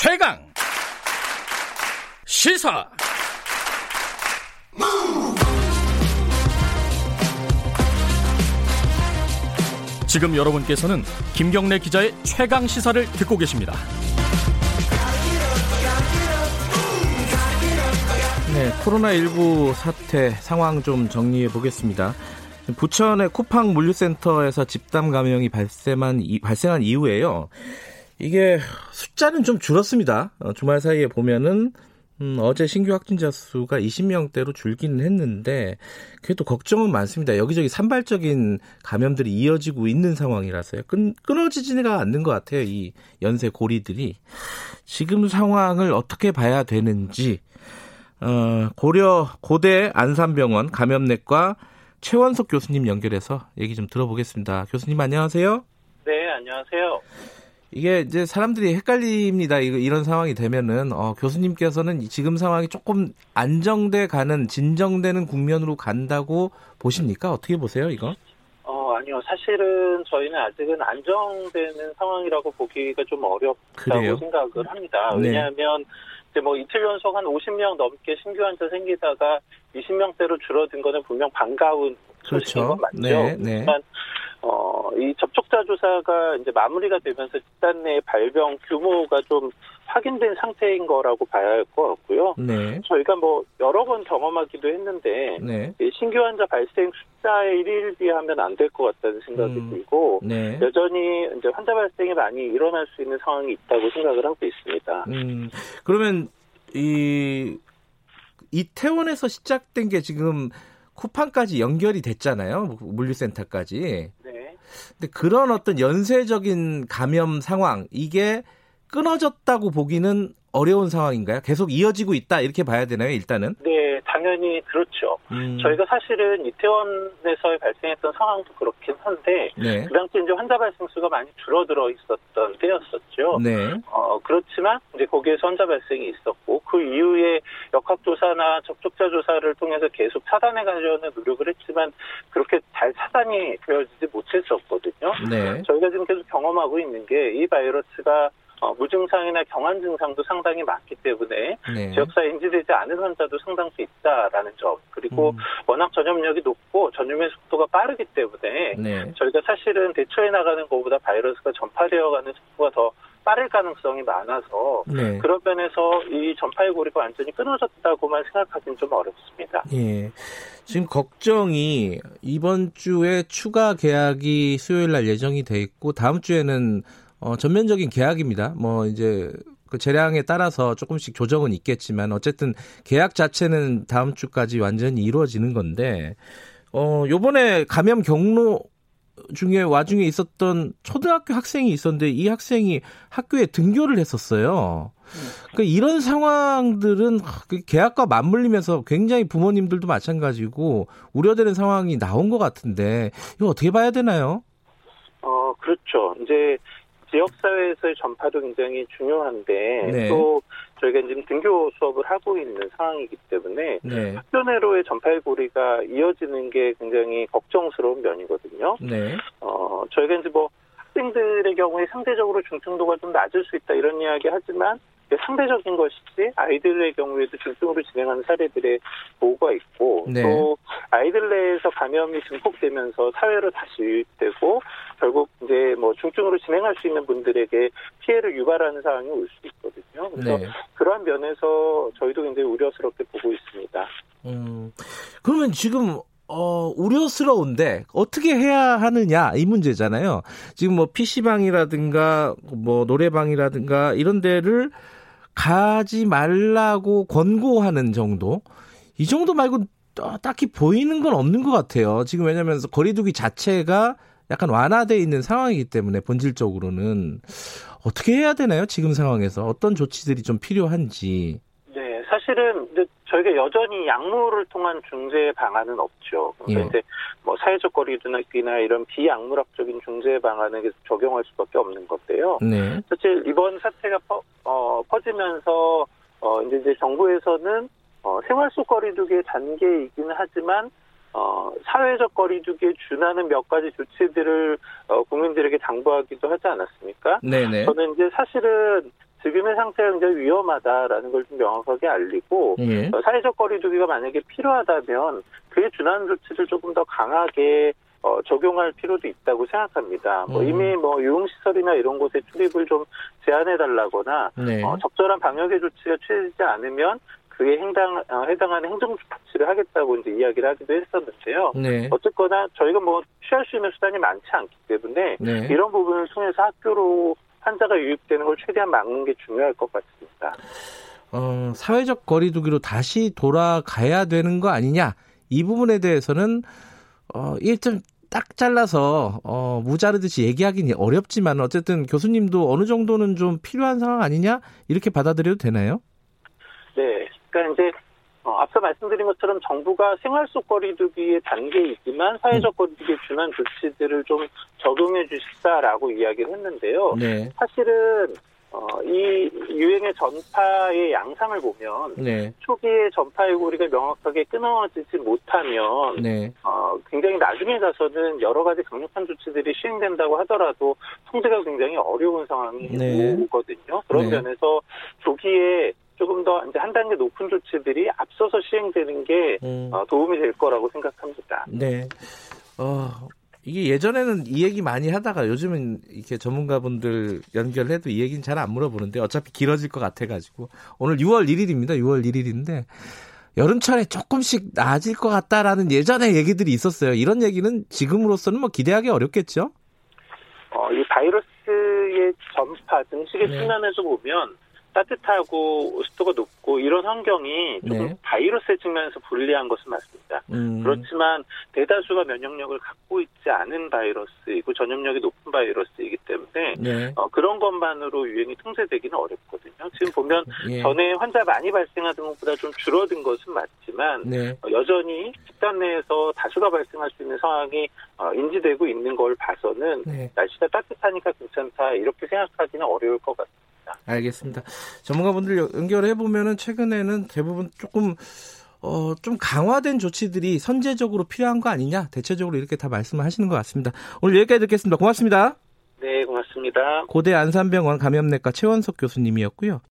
최강 시사 지금 여러분께서는 김경래 기자의 최강 시사를 듣고 계십니다. 네, 코로나19 사태 상황 좀 정리해 보겠습니다. 부천의 쿠팡 물류센터에서 집단 감염이 발생한, 발생한 이후에요. 이게 숫자는 좀 줄었습니다. 어, 주말 사이에 보면은 음, 어제 신규 확진자 수가 20명대로 줄기는 했는데 그래도 걱정은 많습니다. 여기저기 산발적인 감염들이 이어지고 있는 상황이라서요. 끊, 끊어지지가 않는 것 같아요. 이 연쇄 고리들이 지금 상황을 어떻게 봐야 되는지 어, 고려 고대 안산병원 감염내과 최원석 교수님 연결해서 얘기 좀 들어보겠습니다. 교수님 안녕하세요. 네, 안녕하세요. 이게 이제 사람들이 헷갈립니다. 이런 상황이 되면은 어, 교수님께서는 지금 상황이 조금 안정돼 가는 진정되는 국면으로 간다고 보십니까? 어떻게 보세요, 이거? 어, 아니요. 사실은 저희는 아직은 안정되는 상황이라고 보기가 좀 어렵다고 그래요? 생각을 합니다. 네. 왜냐하면 이제 뭐 이틀 연속 한 50명 넘게 신규 환자 생기다가 20명대로 줄어든 거는 분명 반가운 소식인 그렇죠. 건 맞죠. 네, 네. 어, 이 접촉자 조사가 이제 마무리가 되면서 집단 내 발병 규모가 좀 확인된 상태인 거라고 봐야 할 것 같고요. 네. 저희가 뭐 여러 번 경험하기도 했는데 네. 신규 환자 발생 숫자에 일일 비하면 안 될 것 같다는 생각이 음. 들고 네. 여전히 이제 환자 발생이 많이 일어날 수 있는 상황이 있다고 생각을 하고 있습니다. 음. 그러면 이 이태원에서 시작된 게 지금 쿠팡까지 연결이 됐잖아요. 물류센터까지. 근데 그런 어떤 연쇄적인 감염 상황 이게 끊어졌다고 보기는 어려운 상황인가요? 계속 이어지고 있다 이렇게 봐야 되나요? 일단은? 네, 당연히 그렇죠. 음. 저희가 사실은 이태원에서 발생했던 상황도 그렇긴 한데 네. 그 당시 이제 환자 발생 수가 많이 줄어들어 있었던 때였었죠. 네. 어 그렇지만 이제 거기에서 환자 발생이 있었고 그 이후에 역학조사나 접촉자 조사를 통해서 계속 차단해 가려는 노력을 했지만 그렇게 잘 차단이 되어지지 못했었거든요. 네. 저희가 지금 계속 경험하고 있는 게 이 바이러스가 어, 무증상이나 경한 증상도 상당히 많기 때문에 네. 지역사회 인지되지 않은 환자도 상당수 있다라는 점 그리고 음. 워낙 전염력이 높고 전염의 속도가 빠르기 때문에 네. 저희가 사실은 대처해 나가는 것보다 바이러스가 전파되어가는 속도가 더 빠를 가능성이 많아서 네. 그런 면에서 이 전파의 고리가 완전히 끊어졌다고만 생각하기는 좀 어렵습니다. 예. 지금 걱정이 이번 주에 추가 계약이 수요일 날 예정이 돼 있고 다음 주에는 어, 전면적인 계약입니다. 뭐 이제 그 재량에 따라서 조금씩 조정은 있겠지만 어쨌든 계약 자체는 다음 주까지 완전히 이루어지는 건데 어 요번에 감염 경로 중에 와중에 있었던 초등학교 학생이 있었는데 이 학생이 학교에 등교를 했었어요. 그러니까 이런 상황들은 그 계약과 맞물리면서 굉장히 부모님들도 마찬가지고 우려되는 상황이 나온 것 같은데 이거 어떻게 봐야 되나요? 어 그렇죠. 이제 지역사회에서의 전파도 굉장히 중요한데 네. 또 저희가 지금 등교 수업을 하고 있는 상황이기 때문에 네. 학교 내로의 전파의 고리가 이어지는 게 굉장히 걱정스러운 면이거든요. 네. 어, 저희가 이제 뭐 학생들의 경우에 상대적으로 중증도가 좀 낮을 수 있다 이런 이야기 하지만 상대적인 것이지 아이들의 경우에도 중증으로 진행하는 사례들의 보고가 있고 네. 또 아이들 내에서 감염이 증폭되면서 사회로 다시 유입되고 결국 이제 뭐 중증으로 진행할 수 있는 분들에게 피해를 유발하는 상황이 올 수 있거든요. 그래서 네. 그러한 면에서 저희도 굉장히 우려스럽게 보고 있습니다. 음, 그러면 지금 어, 우려스러운데 어떻게 해야 하느냐 이 문제잖아요. 지금 뭐 PC방이라든가 뭐 노래방이라든가 이런 데를 가지 말라고 권고하는 정도? 이 정도 말고 딱히 보이는 건 없는 것 같아요. 지금 왜냐면 거리두기 자체가 약간 완화돼 있는 상황이기 때문에 본질적으로는 어떻게 해야 되나요? 지금 상황에서 어떤 조치들이 좀 필요한지. 네, 사실은 저희가 여전히 약물을 통한 중재 방안은 없죠. 그래서 예. 이제 뭐 사회적 거리두기나 이런 비약물학적인 중재 방안을 계속 적용할 수밖에 없는 건데요. 네. 사실 이번 사태가 퍼, 어, 퍼지면서 어, 이제, 이제 정부에서는 어, 생활 속 거리두기의 단계이기는 하지만 어, 사회적 거리두기에 준하는 몇 가지 조치들을 어, 국민들에게 당부하기도 하지 않았습니까? 네네. 저는 이제 사실은 지금의 상태가 굉장히 위험하다라는 걸 좀 명확하게 알리고 예. 사회적 거리두기가 만약에 필요하다면 그에 준하는 조치를 조금 더 강하게 어, 적용할 필요도 있다고 생각합니다. 뭐 음. 이미 뭐 유흥시설이나 이런 곳에 출입을 좀 제한해달라거나 네. 어, 적절한 방역의 조치가 취해지지 않으면 그에 해당, 어, 해당하는 행정 조치를 하겠다고 이제 이야기를 하기도 했었는데요. 네. 어쨌거나 저희가 뭐 취할 수 있는 수단이 많지 않기 때문에 네. 이런 부분을 통해서 학교로 환자가 유입되는 걸 최대한 막는 게 중요할 것 같습니다. 어, 사회적 거리두기로 다시 돌아가야 되는 거 아니냐? 이 부분에 대해서는 어, 일점 딱 잘라서 어, 무자르듯이 얘기하기는 어렵지만 어쨌든 교수님도 어느 정도는 좀 필요한 상황 아니냐 이렇게 받아들여도 되나요? 네, 그러니까 이제 어, 앞서 말씀드린 것처럼 정부가 생활 속 거리두기의 단계이지만 사회적 음. 거리두기에 준한 조치들을 좀 적용해 주시다라고 이야기를 했는데요. 네. 사실은 어, 이 유행의 전파의 양상을 보면 네. 초기에 전파의 고리가 명확하게 끊어지지 못하면 네. 어, 굉장히 나중에 가서는 여러 가지 강력한 조치들이 시행된다고 하더라도 통제가 굉장히 어려운 상황이 네. 오거든요. 그런 네. 면에서 조기에 조금 더 이제 한 단계 높은 조치들이 앞서서 시행되는 게 음. 어, 도움이 될 거라고 생각합니다. 네. 어, 이게 예전에는 이 얘기 많이 하다가 요즘은 이렇게 전문가분들 연결해도 이 얘기는 잘 안 물어보는데 어차피 길어질 것 같아가지고 오늘 6월 1일입니다. 6월 1일인데 여름철에 조금씩 나아질 것 같다라는 예전에 얘기들이 있었어요. 이런 얘기는 지금으로서는 뭐 기대하기 어렵겠죠? 어, 이 바이러스의 전파 등식의 네. 측면에서 보면 따뜻하고 습도가 높고 이런 환경이 조금 네. 바이러스의 측면에서 불리한 것은 맞습니다. 음. 그렇지만 대다수가 면역력을 갖고 있지 않은 바이러스이고 전염력이 높은 바이러스이기 때문에 네. 어, 그런 것만으로 유행이 통제되기는 어렵거든요. 지금 보면 예. 전에 환자 많이 발생하던 것보다 좀 줄어든 것은 맞지만 네. 어, 여전히 집단 내에서 다수가 발생할 수 있는 상황이 어, 인지되고 있는 걸 봐서는 네. 날씨가 따뜻하니까 괜찮다 이렇게 생각하기는 어려울 것 같습니다. 알겠습니다. 전문가분들 연결해 보면은 최근에는 대부분 조금 어, 좀 강화된 조치들이 선제적으로 필요한 거 아니냐? 대체적으로 이렇게 다 말씀을 하시는 것 같습니다. 오늘 여기까지 듣겠습니다. 고맙습니다. 네, 고맙습니다. 고대 안산병원 감염내과 최원석 교수님이었고요.